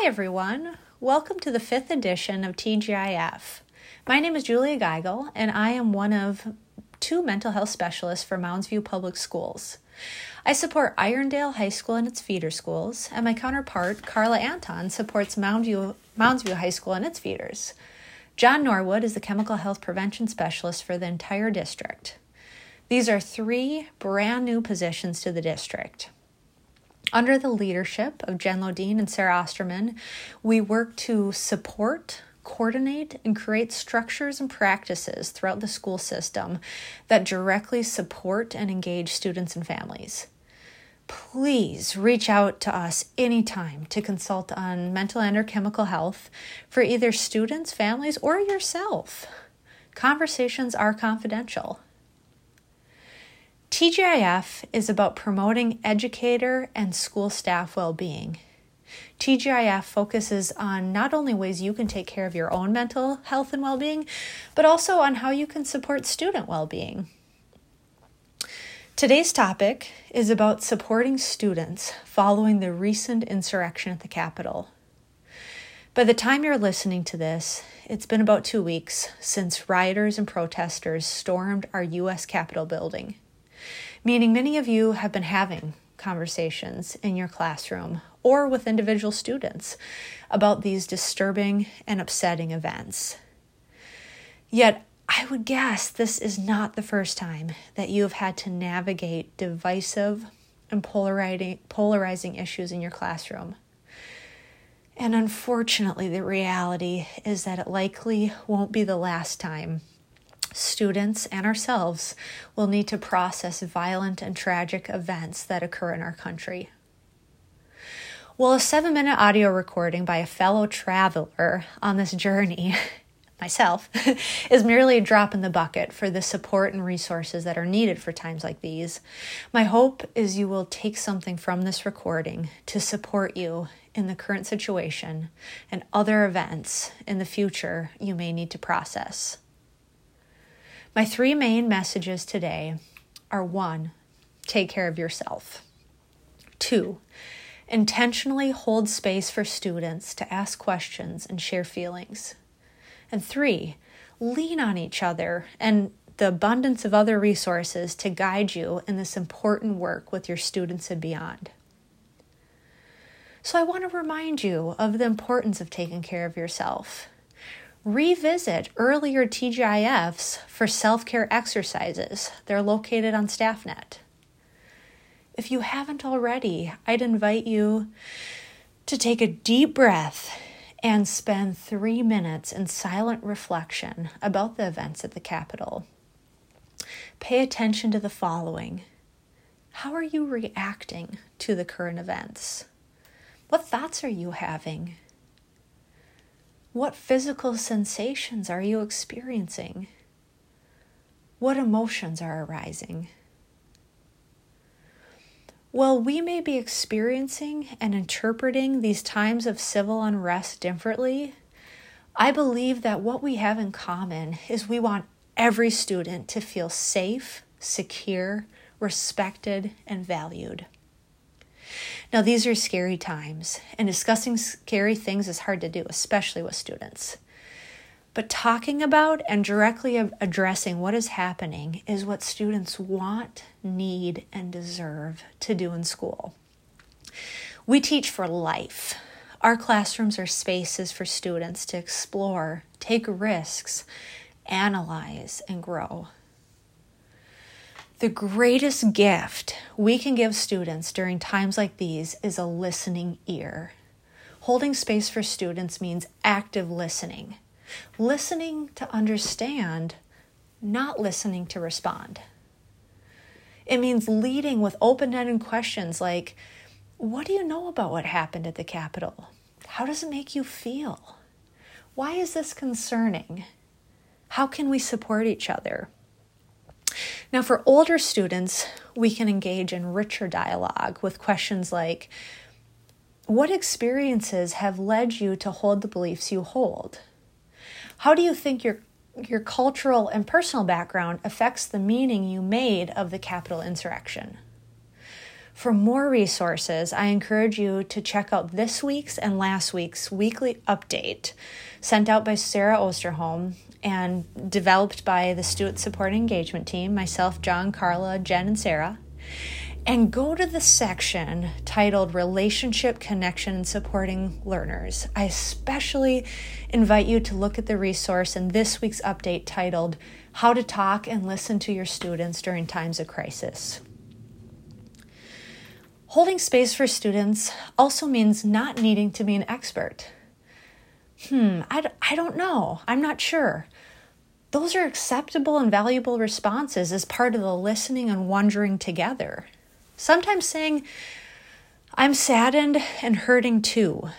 Hi, everyone. Welcome to the fifth edition of TGIF. My name is Julia Geigel, and I am one of two mental health specialists for Mounds View Public Schools. I support Irondale High School and its feeder schools, and my counterpart, Carla Anton, supports Mound View, Mounds View High School and its feeders. John Norwood is the chemical health prevention specialist for the entire district. These are three brand new positions to the district. Under the leadership of Jen Lodine and Sarah Osterman, we work to support, coordinate, and create structures and practices throughout the school system that directly support and engage students and families. Please reach out to us anytime to consult on mental and or chemical health for either students, families, or yourself. Conversations are confidential. TGIF is about promoting educator and school staff well being. TGIF focuses on not only ways you can take care of your own mental health and well being, but also on how you can support student well being. Today's topic is about supporting students following the recent insurrection at the Capitol. By the time you're listening to this, it's been about two weeks since rioters and protesters stormed our U.S. Capitol building meaning many of you have been having conversations in your classroom or with individual students about these disturbing and upsetting events. Yet, I would guess this is not the first time that you have had to navigate divisive and polarizing, polarizing issues in your classroom. And unfortunately, the reality is that it likely won't be the last time students and ourselves will need to process violent and tragic events that occur in our country. Well, a seven minute audio recording by a fellow traveler on this journey, myself, is merely a drop in the bucket for the support and resources that are needed for times like these. My hope is you will take something from this recording to support you in the current situation and other events in the future you may need to process. My three main messages today are one, take care of yourself. Two, intentionally hold space for students to ask questions and share feelings. And three, lean on each other and the abundance of other resources to guide you in this important work with your students and beyond. So, I want to remind you of the importance of taking care of yourself revisit earlier TGIFs for self care exercises. They're located on StaffNet. If you haven't already, I'd invite you to take a deep breath and spend three minutes in silent reflection about the events at the Capitol. Pay attention to the following How are you reacting to the current events? What thoughts are you having? What physical sensations are you experiencing? What emotions are arising? While we may be experiencing and interpreting these times of civil unrest differently, I believe that what we have in common is we want every student to feel safe, secure, respected, and valued. Now, these are scary times, and discussing scary things is hard to do, especially with students. But talking about and directly addressing what is happening is what students want, need, and deserve to do in school. We teach for life. Our classrooms are spaces for students to explore, take risks, analyze, and grow. The greatest gift we can give students during times like these is a listening ear. Holding space for students means active listening, listening to understand, not listening to respond. It means leading with open ended questions like What do you know about what happened at the Capitol? How does it make you feel? Why is this concerning? How can we support each other? Now, for older students, we can engage in richer dialogue with questions like What experiences have led you to hold the beliefs you hold? How do you think your your cultural and personal background affects the meaning you made of the Capitol insurrection. For more resources, I encourage you to check out this week's and last week's weekly update sent out by Sarah Osterholm and developed by the Student Support Engagement Team, myself, John, Carla, Jen, and Sarah. And go to the section titled Relationship Connection and Supporting Learners. I especially invite you to look at the resource in this week's update titled How to Talk and Listen to Your Students During Times of Crisis. Holding space for students also means not needing to be an expert. Hmm, I, I don't know. I'm not sure. Those are acceptable and valuable responses as part of the listening and wondering together. Sometimes saying, I'm saddened and hurting too,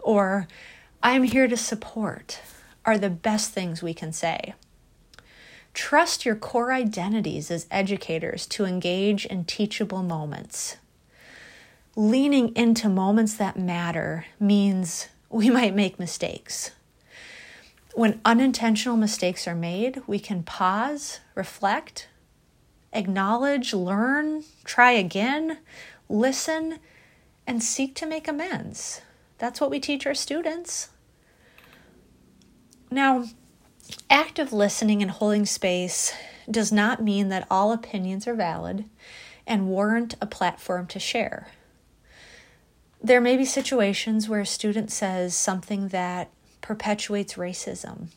or I'm here to support are the best things we can say. Trust your core identities as educators to engage in teachable moments leaning into moments that matter means we might make mistakes. When unintentional mistakes are made, we can pause, reflect, acknowledge, learn, try again, listen, and seek to make amends. That's what we teach our students. Now, active listening and holding space does not mean that all opinions are valid and warrant a platform to share. There may be situations where a student says something that perpetuates racism.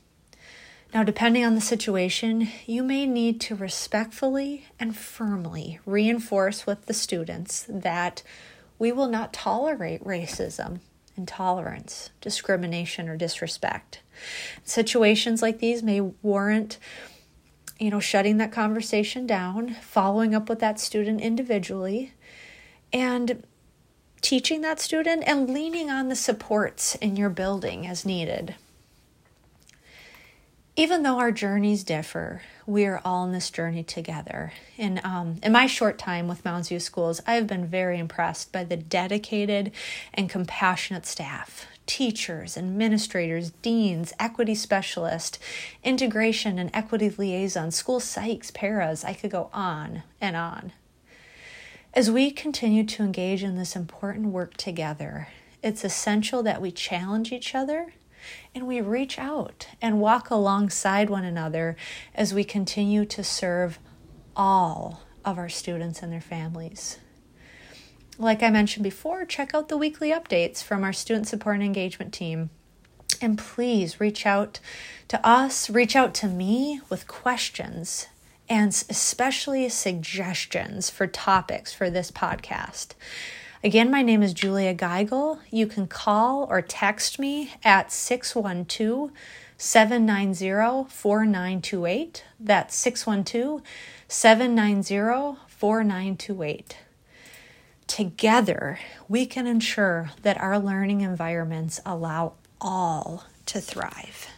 Now, depending on the situation, you may need to respectfully and firmly reinforce with the students that we will not tolerate racism, intolerance, discrimination, or disrespect. Situations like these may warrant you know, shutting that conversation down, following up with that student individually, and teaching that student and leaning on the supports in your building as needed. Even though our journeys differ, we are all in this journey together. And um, in my short time with Mounds View Schools, I have been very impressed by the dedicated and compassionate staff teachers, administrators, deans, equity specialists, integration and equity liaisons, school psychs, paras. I could go on and on. As we continue to engage in this important work together, it's essential that we challenge each other and we reach out and walk alongside one another as we continue to serve all of our students and their families. Like I mentioned before, check out the weekly updates from our student support and engagement team. And please reach out to us, reach out to me with questions and especially suggestions for topics for this podcast. Again, my name is Julia Geigel. You can call or text me at 612 790 4928. That's 612 790 4928. Together, we can ensure that our learning environments allow all to thrive.